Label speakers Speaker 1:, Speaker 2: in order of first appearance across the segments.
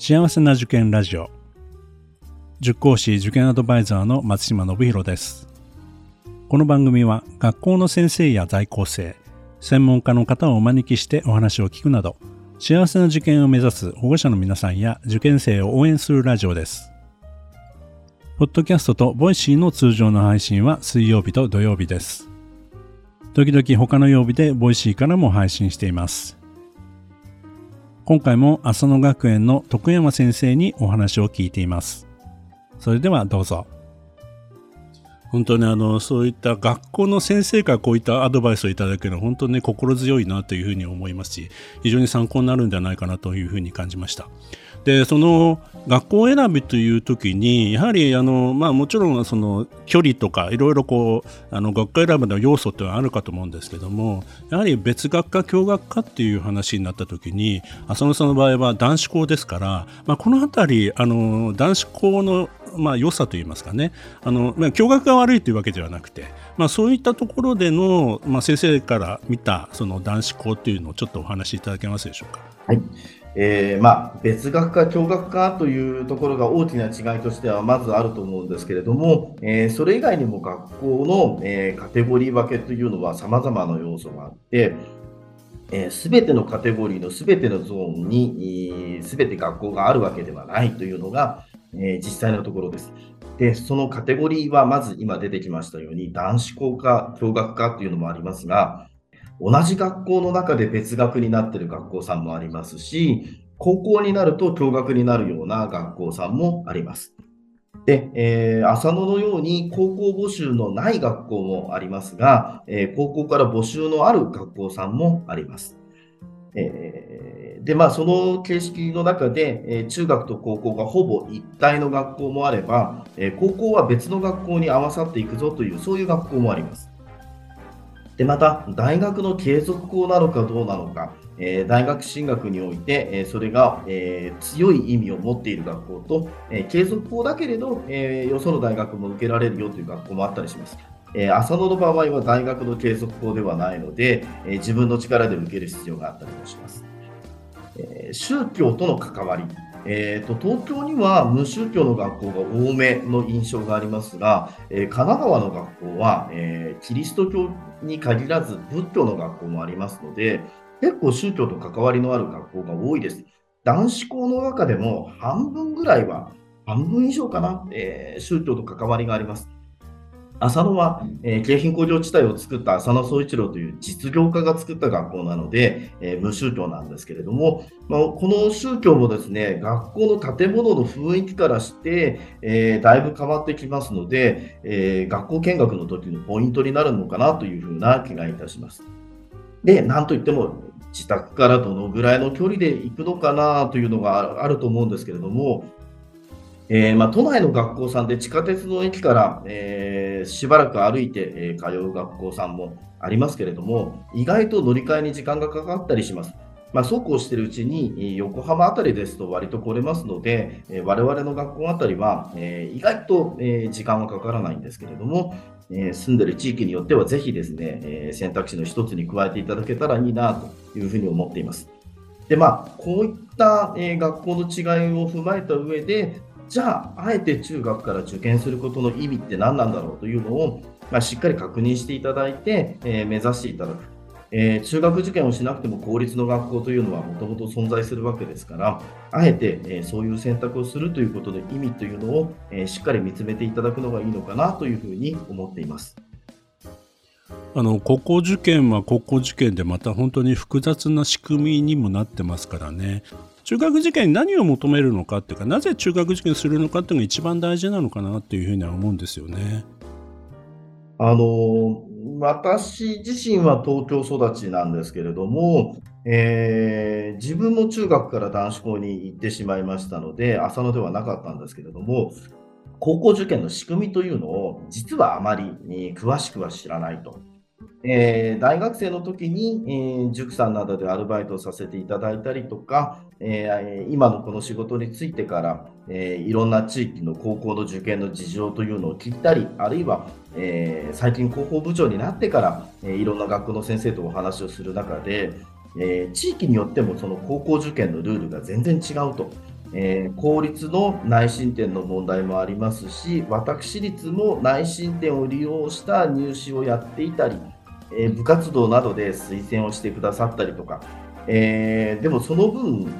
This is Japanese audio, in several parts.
Speaker 1: 幸せな受験ラジオ。塾講師受験アドバイザーの松島信弘です。この番組は学校の先生や在校生専門家の方をお招きしてお話を聞くなど幸せな受験を目指す保護者の皆さんや受験生を応援するラジオです。ポッドキャストとボイシーの通常の配信は水曜日と土曜日です。時々他の曜日でボイシーからも配信しています。今回も浅野学園の徳山先生にお話を聞いています。それではどうぞ。本当にあのそういった学校の先生からこういったアドバイスをいただけるのは本当に心強いなというふうに思いますし非常に参考になるんじゃないかなというふうに感じました。でその学校選びという時にやはりあの、まあ、もちろんその距離とかいろいろこうあの学科選びの要素ってのはあるかと思うんですけどもやはり別学科共学科っていう話になった時に浅野さんの場合は男子校ですから、まあ、この辺りあの男子校のまあ、良さといいますかねあの、まあ、共学が悪いというわけではなくて、まあ、そういったところでの、まあ、先生から見たその男子校というのをちょっとお話しいただけますでしょうか？
Speaker 2: はいえー、まあ、別学科、共学科というところが大きな違いとしてはまずあると思うんですけれども、えー、それ以外にも学校の、えー、カテゴリー分けというのは様々な要素があって、す、べ、てのカテゴリーのすべてのゾーンにすべて学校があるわけではないというのが、え実際のところです。で、そのカテゴリーはまず今出てきましたように男子校か共学科というのもありますが、同じ学校の中で別学になってる学校さんもありますし、高校になると共学になるような学校さんもあります。で、えー、浅野のように高校募集のない学校もありますが、えー、高校から募集のある学校さんもあります。えー、で、まあ、その形式の中で、え、中学と高校がほぼ一体の学校もあれば、え、高校は別の学校に合わさっていくぞという、そういう学校もあります。で、また、大学の継続校なのかどうなのか、えー、大学進学において、えー、それが、えー、強い意味を持っている学校と、え継続校だけれど、えよその大学も受けられるよという学校もあったりします。え浅野の場合は大学の継続校ではないので、え自分の力で受ける必要があったりもします。え宗教との関わり、えーと、東京には無宗教の学校が多めの印象がありますが、えー、神奈川の学校は、えー、キリスト教に限らず仏教の学校もありますので、結構宗教と関わりのある学校が多いです。男子校の中でも半分ぐらいは、半分以上かな、えー、宗教と関わりがあります。浅野は、えー、京浜工場地帯を作った浅野総一郎という実業家が作った学校なので、えー、無宗教なんですけれども、まあ、この宗教もですね、学校の建物の雰囲気からして、えー、だいぶ変わってきますので、え、学校見学の時のポイントになるのかなというふうな気がいたします。で、なんといっても、自宅からどのぐらいの距離で行くのかなというのがあると思うんですけれども、えー、まあ、都内の学校さんで地下鉄の駅から、えー、しばらく歩いて、えー、通う学校さんもありますけれども、意外と乗り換えに時間がかかったりします。まあ、そうこうしているうちに、横浜あたりですと割と来れますので、えー、我々の学校あたりは、えー、意外と、えー、時間はかからないんですけれども、えー、住んでる地域によってはぜひですね、えー、選択肢の一つに加えていただけたらいいなというふうに思っています。で、まあ、こういった、えー、学校の違いを踏まえた上で、じゃあ、あえて中学から受験することの意味って何なんだろうというのを、まあ、しっかり確認していただいて、えー、目指していただく。えー、中学受験をしなくても公立の学校というのはもともと存在するわけですから、あえて、えー、そういう選択をするということの意味というのを、えー、しっかり見つめていただくのがいいのかなというふうに思っています。
Speaker 1: あの高校受験は高校受験でまた本当に複雑な仕組みにもなってますからね中学受験に何を求めるのかっていうかなぜ中学受験するのかっていうのが一番大事なのかなっていうふうには思うんですよね。
Speaker 2: あの私自身は東京育ちなんですけれども、えー、自分も中学から男子校に行ってしまいましたので浅野ではなかったんですけれども高校受験の仕組みというのを実はあまり詳しくは知らないと。えー、大学生の時に、えー、塾さんなどでアルバイトをさせていただいたりとか、えー、今のこの仕事についてから、えいろんな地域の高校の受験の事情というのを聞いたり、あるいは、え最近広報部長になってから、えいろんな学校の先生とお話をする中で、え地域によってもその高校受験のルールが全然違うと。えー、公立の内申点の問題もありますし、私立も内申点を利用した入試をやっていたり、え、部活動などで推薦をしてくださったりとか、えー、でもその分、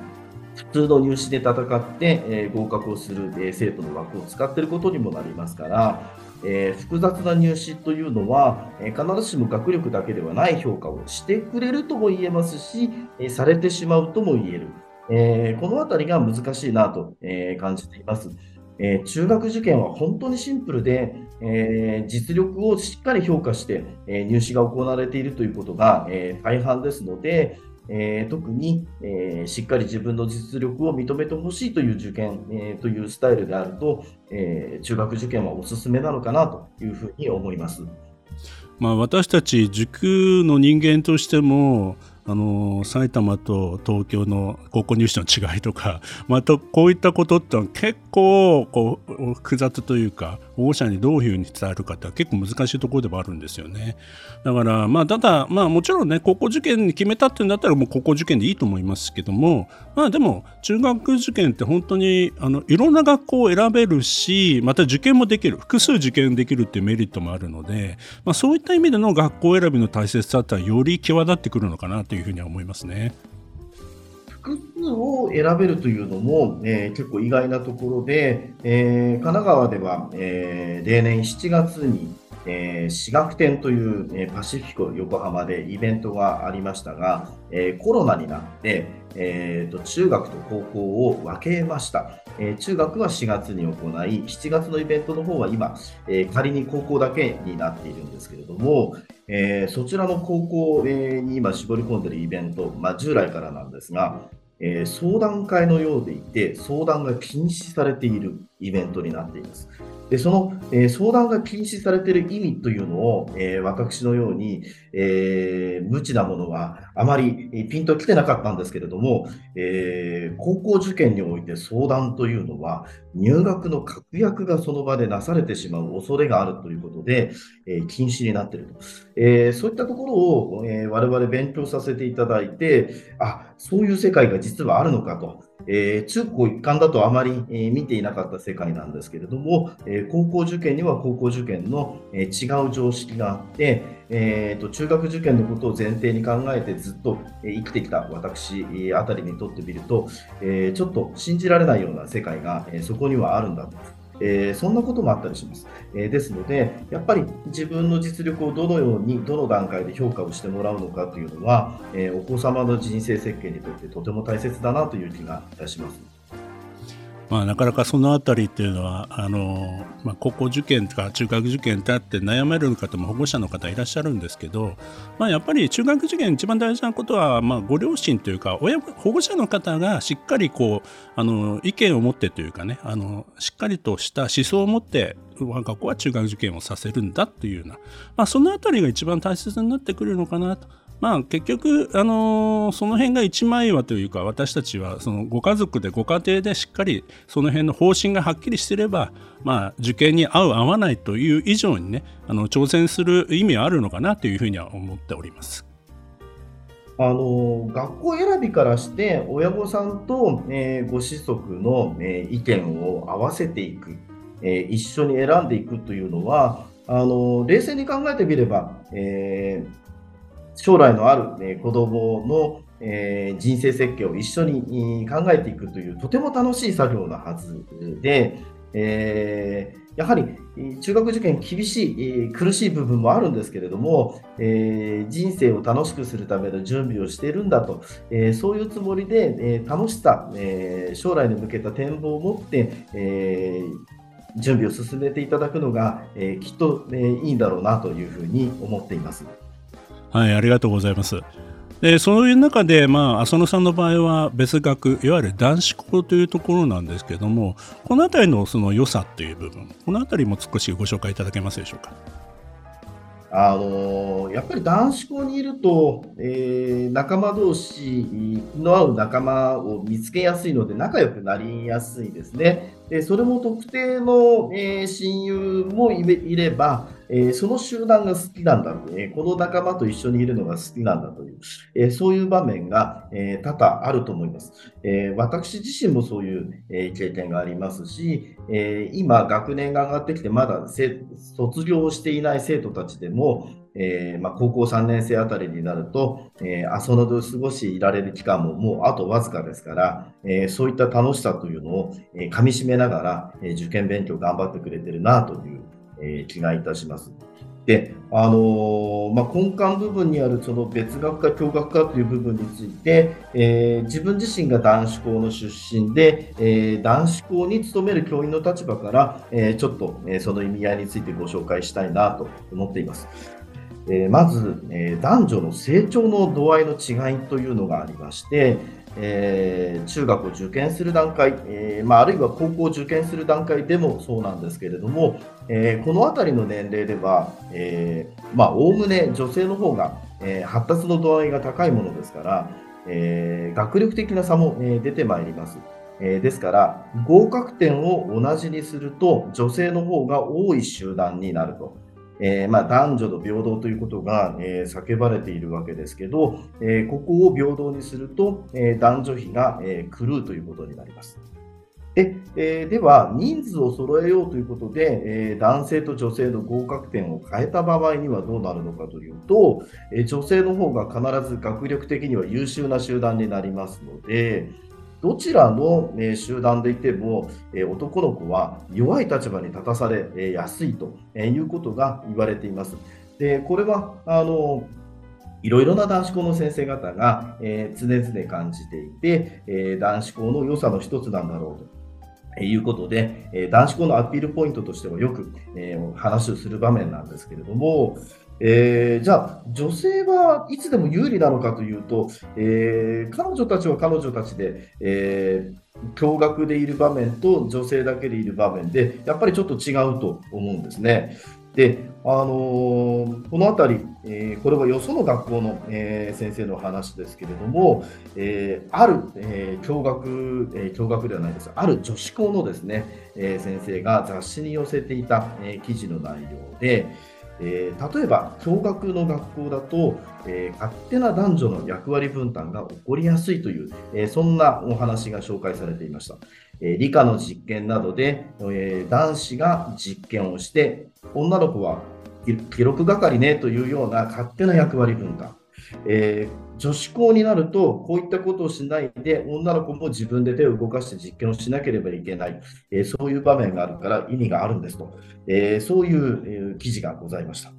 Speaker 2: 普通の入試で戦って、え合格をする、え生徒の枠を使っていることにもなりますから、えー、複雑な入試というのは、え、必ずしも学力だけではない評価をしてくれるとも言えますし、え、されてしまうとも言える、えこのあたりが難しいなと、え感じています。え中学受験は本当にシンプルで、え実力をしっかり評価して、え入試が行われているということが、え大半ですので、えー、特に、えー、しっかり自分の実力を認めてほしいという受験、えー、というスタイルであると、え中学受験はおすすめなのかなというふうに思います。
Speaker 1: まあ、私たち塾の人間としてもあの埼玉と東京の高校入試の違いとかまたこういったことってのは結構こう複雑というか保護者にどういうふうに伝えるかって結構難しいところでもあるんですよねだからまあただまあもちろんね高校受験に決めたっていうんだったらもう高校受験でいいと思いますけどもまあでも中学受験って本当にあのいろんな学校を選べるしまた受験もできる複数受験できるっていうメリットもあるので、まあ、そういった意味での学校選びの大切さってはより際立ってくるのかなというふうには思いますね。
Speaker 2: 複数を選べるというのも、えー、結構意外なところで、えー、神奈川では、えー、例年7月に、えー、私学展という、えー、パシフィコ横浜でイベントがありましたが、えー、コロナになって、えーと、中学と高校を分けました、えー、中学は4月に行い、7月のイベントの方は今、えー、仮に高校だけになっているんですけれども、えー、そちらの高校、えに今絞り込んでいるイベント、まあ、従来からなんですが、え相談会のようでいて、相談が禁止されているイベントになっています。でその、えー、相談が禁止されている意味というのを、えー、私のように、えー、無知なものはあまりピンときてなかったんですけれども、え高校受験において相談というのは入学の確約がその場でなされてしまう恐れがあるということで、え禁止になっていると、えそういったところを、え我々勉強させていただいてあそういう世界が実はあるのかと。えー、中高一貫だとあまり、えー、見ていなかった世界なんですけれども、えー、高校受験には高校受験の、え違う常識があって、えーと、中学受験のことを前提に考えてずっと、え生きてきた私あたりにとってみると、えちょっと信じられないような世界が、えそこにはあるんだと。えー、そんなこともあったりします、えー、ですので、やっぱり自分の実力をどのように、どの段階で評価をしてもらうのかというのは、え、お子様の人生設計にとってとても大切だなという気がいたします。
Speaker 1: まあ、なかなかそのあたりっていうのはあの、まあ、高校受験とか中学受験ってあって悩まれる方も保護者の方いらっしゃるんですけど、まあ、やっぱり中学受験一番大事なことは、まあ、ご両親というか親保護者の方がしっかりこうあの意見を持ってというかねあのしっかりとした思想を持って我が子は中学受験をさせるんだというような、まあ、そのあたりが一番大切になってくるのかなと。まあ結局、あのー、その辺が一枚岩というか私たちはそのご家族でご家庭でしっかりその辺の方針がはっきりしてれば、まあ、受験に合う合わないという以上にねあの挑戦する意味はあるのかなというふうには思っております。
Speaker 2: あの学校選びからして親御さんと、えー、ご子息の、えー、意見を合わせていく、えー、一緒に選んでいくというのはあの冷静に考えてみれば、えー、将来のある、ね、子供の、えー、人生設計を一緒に考えていくというとても楽しい作業なはずで、えー、やはり中学受験厳しい、苦しい部分もあるんですけれども、えー、人生を楽しくするための準備をしているんだと、え、そういうつもりで、え、楽しさ、え将来に向けた展望を持って、え準備を進めていただくのが、えきっと、えいいんだろうなというふうに思っています。
Speaker 1: はい、ありがとうございます。でそういう中で、まあ、浅野さんの場合は別学いわゆる男子校というところなんですけどもこの辺りのその良さという部分この辺りも少しご紹介いただけますでしょうか？
Speaker 2: あのやっぱり男子校にいると、えー、仲間同士の合う仲間を見つけやすいので仲良くなりやすいですね。でそれも特定の、えー、親友もいれば、えー、その集団が好きなんだ、えー、この仲間と一緒にいるのが好きなんだという、えー、そういう場面が、え多々あると思います。え私自身もそういう、え経験がありますし、え今、学年が上がってきて、まだ卒業していない生徒たちでも、えー、まあ、高校3年生あたりになると、えー、遊んで過ごしていられる期間ももうあとわずかですから、えー、そういった楽しさというのを、えー、噛みしめながら、え受験勉強頑張ってくれてるなという、え気がいたします。で、あのー、まあ、根幹部分にあるその別学科、共学科という部分について、えー、自分自身が男子校の出身で、えー、男子校に勤める教員の立場から、えちょっと、えその意味合いについてご紹介したいなと思っています。えー、まず、えー、男女の成長の度合いの違いというのがありまして、えー、中学を受験する段階、えまあ、あるいは高校を受験する段階でもそうなんですけれども、えこの辺りの年齢では、えまおおむね女性の方が、え発達の度合いが高いものですから、え学力的な差も、え出てまいります。えですから合格点を同じにすると女性の方が多い集団になると。えー、まあ、男女の平等ということが、えー、叫ばれているわけですけど、えー、ここを平等にすると、え男女比が、え狂うということになります。でえ、では、人数を揃えようということで、え、男性と女性の合格点を変えた場合にはどうなるのかというと、え、女性の方が必ず学力的には優秀な集団になりますので、どちらの、集団でいても、男の子は弱い立場に立たされ、やすいということが言われています。でこれはあのいろいろな男子校の先生方が、え、常々感じていて、え、男子校の良さの一つなんだろうということで、男子校のアピールポイントとしてはよく、話をする場面なんですけれども、えー、じゃあ、女性はいつでも有利なのかというと、えー、彼女たちは彼女たちで、えー、共学でいる場面と女性だけでいる場面で、やっぱりちょっと違うと思うんですね。で、あのー、この辺り、えー、これはよその学校の、えー、先生の話ですけれども、えある、え共学、え共学ではないです、ある女子校のですね、え先生が雑誌に寄せていた、え記事の内容で、えー、例えば共学の学校だと、えー、勝手な男女の役割分担が起こりやすいという、えー、そんなお話が紹介されていました、え理科の実験などで、え男子が実験をして女の子は記録係ねというような勝手な役割分担。えー、女子校になると、こういったことをしないで、女の子も自分で手を動かして実験をしなければいけない、えー、そういう場面があるから意味があるんですと、えー、そういう、記事がございました。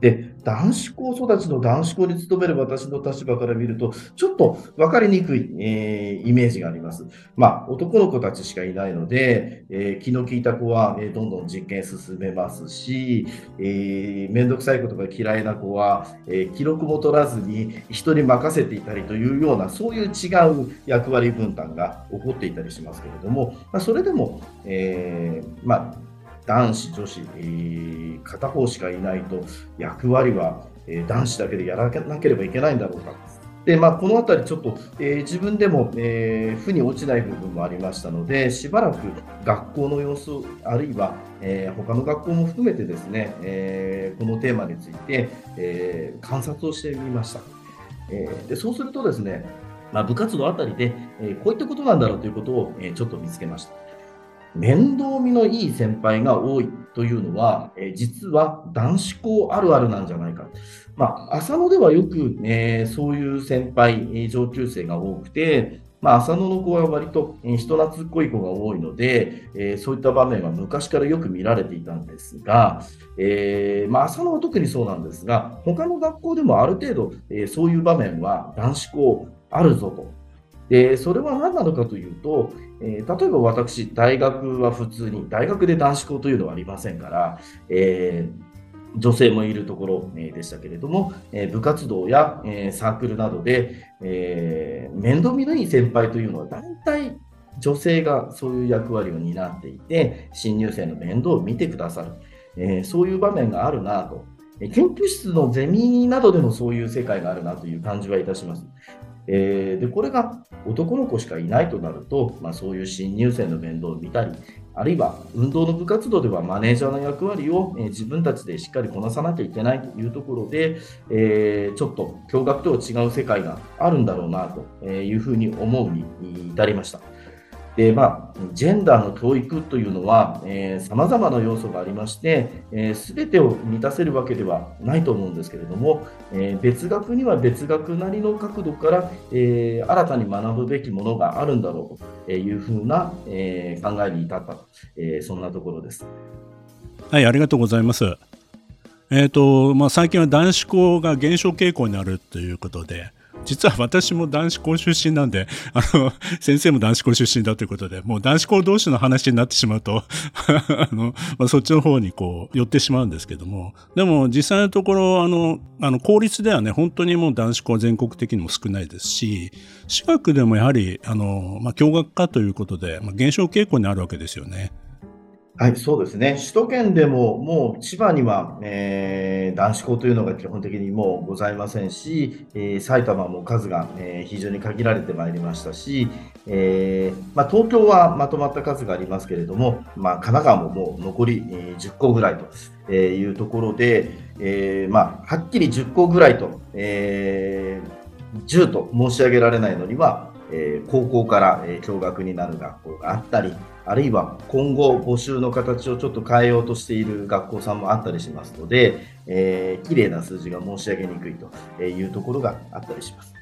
Speaker 2: で、男子校育ちの男子校に勤める私の立場から見ると、ちょっと分かりにくい、えー、イメージがあります。まあ、男の子たちしかいないので、えー、気の利いた子は、えー、どんどん実験進めますし、えー、めんどくさいことが嫌いな子は、え、記録も取らずに人に任せていたりというような、そういう違う役割分担が起こっていたりしますけれども、まあ、それでも、え、まあ、男子、女子、えー、片方しかいないと役割は、えー、男子だけでやらなければいけないんだろうか。でまあ、この辺り、ちょっと、えー、自分でも、えー、負に落ちない部分もありましたので、しばらく学校の様子、あるいは、えー、他の学校も含めてですね、え、このテーマについて、え、観察をしてみました。え、でそうするとですね、まあ、部活動あたりで、え、こういったことなんだろうということを、え、ちょっと見つけました。面倒見のいい先輩が多いというのは、え、実は男子校あるあるなんじゃないか。まあ、浅野ではよく、えー、そういう先輩、上級生が多くて、まあ、浅野の子は割と人懐っこい子が多いので、えー、そういった場面は昔からよく見られていたんですが、えーまあ、浅野は特にそうなんですが、他の学校でもある程度、えー、そういう場面は男子校あるぞと。でそれは何なのかというと、えー、例えば私、大学は普通に、大学で男子校というのはありませんから、えー女性もいるところでしたけれども、え部活動や、えサークルなどで、えー、面倒見のいい先輩というのは大体女性がそういう役割を担っていて、新入生の面倒を見てくださる、えー、そういう場面があるなと。研究室のゼミなどでもそういう世界があるなという感じはいたします。えー、でこれが男の子しかいないとなると、まあ、そういう新入生の面倒を見たり、あるいは運動の部活動ではマネージャーの役割を、え自分たちでしっかりこなさなきゃいけないというところで、えー、ちょっと驚愕とは違う世界があるんだろうなというふうに思うに至りました。でまあ、ジェンダーの教育というのは、さまざまな要素がありまして、す、え、べ、てを満たせるわけではないと思うんですけれども、えー、別学には別学なりの角度から、えー、新たに学ぶべきものがあるんだろうというふうな、え、考えに至った、え、そんなところです。
Speaker 1: はい、ありがとうございます。えーとまあ、最近は男子校が減少傾向にあるということで、実は私も男子校出身なんで、あの、先生も男子校出身だということで、もう男子校同士の話になってしまうと あの、まあ、そっちの方にこう、寄ってしまうんですけども、でも実際のところ、あの、あの、公立ではね、本当にもう男子校は全国的にも少ないですし、私学でもやはり、あの、まあ、共学化ということで、まあ、減少傾向にあるわけですよね。
Speaker 2: はい、そうですね。首都圏でも、もう千葉には、えー、男子校というのが基本的にもうございませんし、えー、埼玉も数が、えー、非常に限られてまいりましたし、えーまあ、東京はまとまった数がありますけれども、まあ、神奈川ももう残り、えー、10校ぐらいというところで、えーまあ、はっきり10校ぐらいと、えー、10と申し上げられないのには、えー、高校から、えー、共学になる学校があったり、あるいは今後募集の形をちょっと変えようとしている学校さんもあったりしますので、えー、綺麗な数字が申し上げにくいというところがあったりします。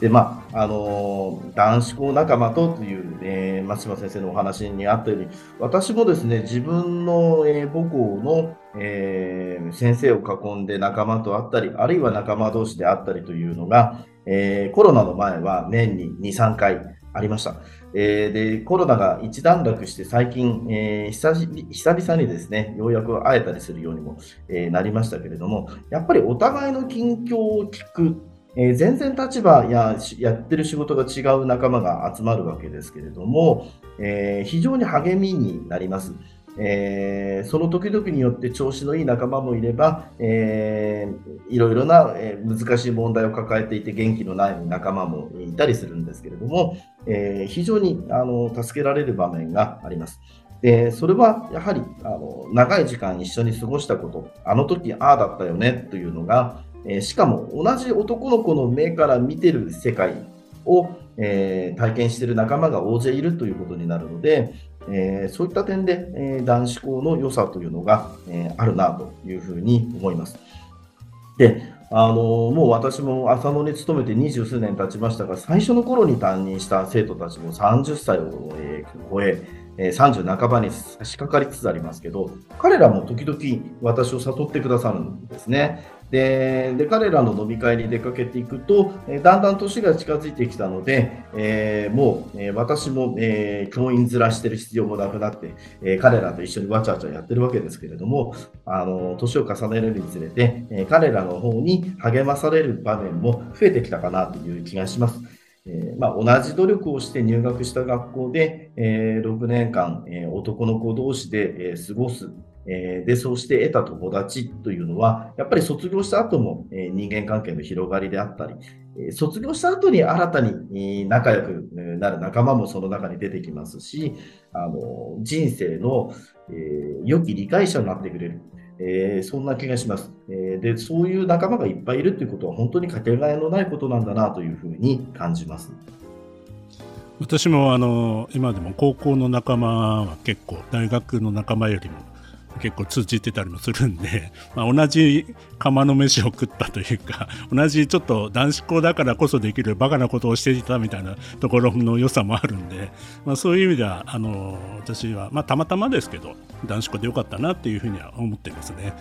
Speaker 2: で、まあ、あの、男子校仲間とという、えー、松島先生のお話にあったように、私もですね、自分の、えー、母校の、えー、先生を囲んで仲間と会ったり、あるいは仲間同士であったりというのが、えー、コロナの前は年に2、3回ありました。えー、でコロナが一段落して最近、えー、久々にですねようやく会えたりするようにも、え、なりましたけれどもやっぱりお互いの近況を聞く、え全然立場ややってる仕事が違う仲間が集まるわけですけれども、え非常に励みになります。えー、その時々によって調子のいい仲間もいれば、えー、いろいろな、え、難しい問題を抱えていて元気のない仲間もいたりするんですけれども、えー、非常にあの助けられる場面があります。でそれはやはりあの長い時間一緒に過ごしたこと、あの時ああだったよねというのが、え、しかも同じ男の子の目から見てる世界を、えー、体験してる仲間が大勢いるということになるので、えー、そういった点で、えー、男子校の良さというのが、えー、あるなというふうに思います。で、あのもう私も浅野に勤めて二十数年経ちましたが、最初の頃に担任した生徒たちも30歳を、え超え、え30半ばに差し掛かりつつありますけど、彼らも時々私を誘ってくださるんですね。でで彼らの飲み会に出かけていくと、だんだん年が近づいてきたので、えー、もう、えー、私も、えー、教員面してる必要もなくなって、え彼らと一緒にわちゃわちゃやってるわけですけれども、年を重ねるにつれて、え彼らの方に励まされる場面も増えてきたかなという気がします。え、まあ、同じ努力をして入学した学校で、え、6年間、え、男の子同士で、え過ごす、えでそうして得た友達というのはやっぱり卒業した後も、え人間関係の広がりであったり、え卒業した後に新たに仲良くなる仲間もその中に出てきますしあの人生の、え良き理解者になってくれる。えー、そんな気がします、えー、で。そういう仲間がいっぱいいるということは本当にかけがえのないことなんだなというふうに感じます。
Speaker 1: 私もあの今でも高校の仲間は結構大学の仲間よりも結構通じてたりもするんで、まあ、同じ釜の飯を食ったというか 同じちょっと男子校だからこそできるバカなことをしていたみたいなところの良さもあるんで、まあ、そういう意味ではあの私は、まあ、たまたまですけど男子校でよかったなっていうふうには思ってますね。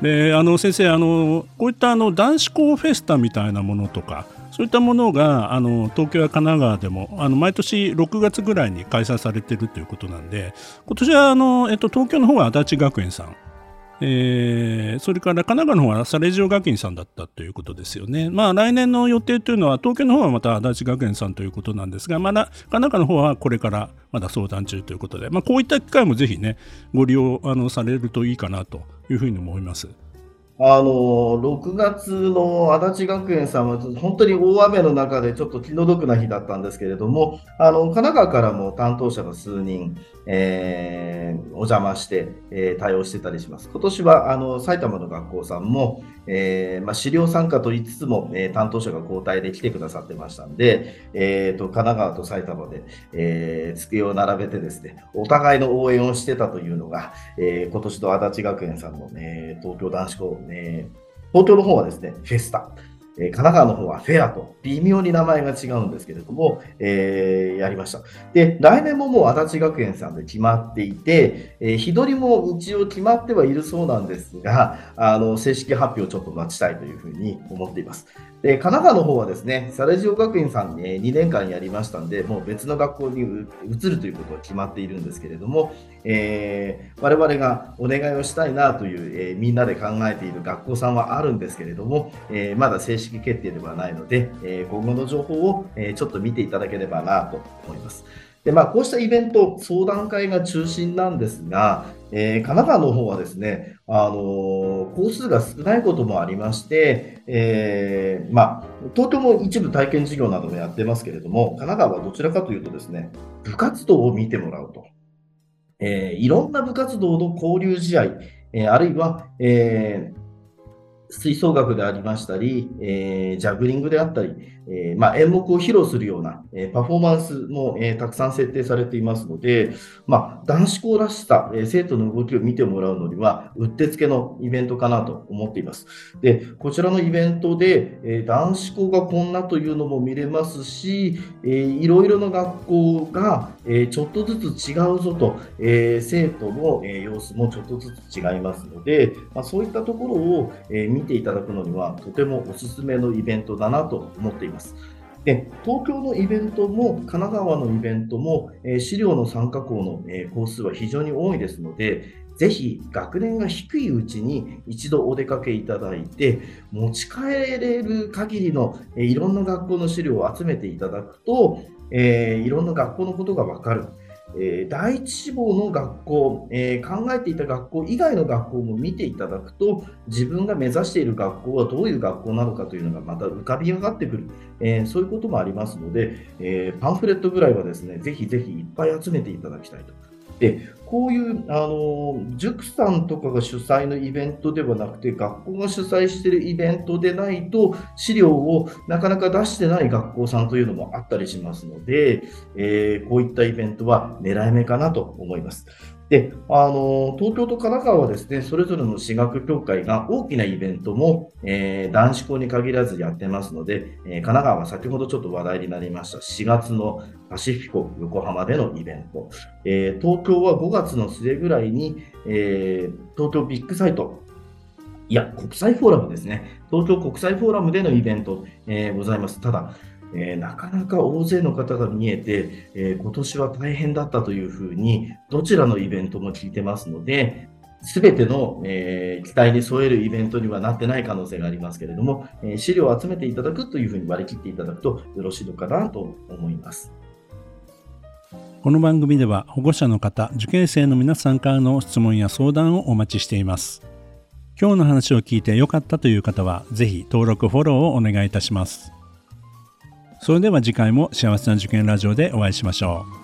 Speaker 1: であの先生あのこういったあの男子校フェスタみたいなものとかそういったものがあの東京や神奈川でもあの毎年6月ぐらいに開催されているということなんで今年はあの、えっと、東京の方は足立学園さんえー、それから神奈川の方はサレジオ学院さんだったということですよね。まあ来年の予定というのは東京の方はまた足立学園さんということなんですが、まだ神奈川の方はこれからまだ相談中ということで、まあ、こういった機会もぜひね、ご利用あのされるといいかなというふうに思います。
Speaker 2: あの6月の足立学園さんは本当に大雨の中でちょっと気の毒な日だったんですけれども、あの神奈川からも担当者が数人、えー、お邪魔して、えー、対応してたりします。今年はあの埼玉の学校さんも、えーまあ、資料参加と言いつつも、えー、担当者が交代で来てくださってましたんで、えーと、神奈川と埼玉で、えー、机を並べてですね、お互いの応援をしてたというのが、えー、今年の足立学園さんの、ね、東京男子校、ね、東京の方はですね、フェスタ。え神奈川の方はフェアと微妙に名前が違うんですけれども、えー、やりました。で、来年ももう足立学園さんで決まっていて、えー、日取りも一応決まってはいるそうなんですが、あの正式発表をちょっと待ちたいというふうに思っています。で、神奈川の方はですね、サレジオ学院さんに、2年間やりましたんで、もう別の学校に移るということは決まっているんですけれども、えー、我々がお願いをしたいなという、えー、みんなで考えている学校さんはあるんですけれども、えー、まだ正式決定ではないので、え今後の情報を、えちょっと見ていただければなと思います。でまあ、こうしたイベント、相談会が中心なんですが、えー、神奈川の方はですね、あのー、工数が少ないこともありまして、えー、まあ、東京も一部体験授業などもやってますけれども、神奈川はどちらかというとですね、部活動を見てもらうと。えいろんな部活動の交流試合、えあるいは、え吹奏楽でありましたり、えー、ジャグリングであったり、えー、まあ、演目を披露するような、えー、パフォーマンスも、えたくさん設定されていますので、まあ、男子校らしさ、え生徒の動きを見てもらうのには、うってつけのイベントかなと思っています。で、こちらのイベントで、え男子校がこんなというのも見れますし、えいろいろな学校が、えちょっとずつ違うぞと、え生徒の、え様子もちょっとずつ違いますので、まあ、そういったところを、え見ていただくのには、とてもおすすめのイベントだなと思っています。で東京のイベントも神奈川のイベントも、えー、資料の参加校の、えー、校数は非常に多いですので、ぜひ学年が低いうちに一度お出かけいただいて、持ち帰れる限りの、えー、いろんな学校の資料を集めていただくと、え、いろんな学校のことが分かる。えー、第一志望の学校、えー、考えていた学校以外の学校も見ていただくと自分が目指している学校はどういう学校なのかというのがまた浮かび上がってくる、えー、そういうこともありますので、えパンフレットぐらいはですねぜひぜひいっぱい集めていただきたいと。でこういうあの塾さんとかが主催のイベントではなくて学校が主催しているイベントでないと資料をなかなか出してない学校さんというのもあったりしますので、えー、こういったイベントは狙い目かなと思います。で、あの、東京と神奈川はですね、それぞれの私学協会が大きなイベントも、えー、男子校に限らずやってますので、えー、神奈川は先ほどちょっと話題になりました4月のパシフィコ横浜でのイベント、えー、東京は5月の末ぐらいに、え東京ビッグサイト、いや、国際フォーラムですね。東京国際フォーラムでのイベント、えございます。ただ、えー、なかなか大勢の方が見えて、えー、今年は大変だったというふうに、どちらのイベントも聞いてますので、すべての、えー、期待に添えるイベントにはなってない可能性がありますけれども、えー、資料を集めていただくというふうに割り切っていただくとよろしいのかなと思います。
Speaker 1: この番組では保護者の方、受験生の皆さんからの質問や相談をお待ちしています。今日の話を聞いて良かったという方は、ぜひ登録、フォローをお願いいたします。それでは次回も幸せな受験ラジオでお会いしましょう。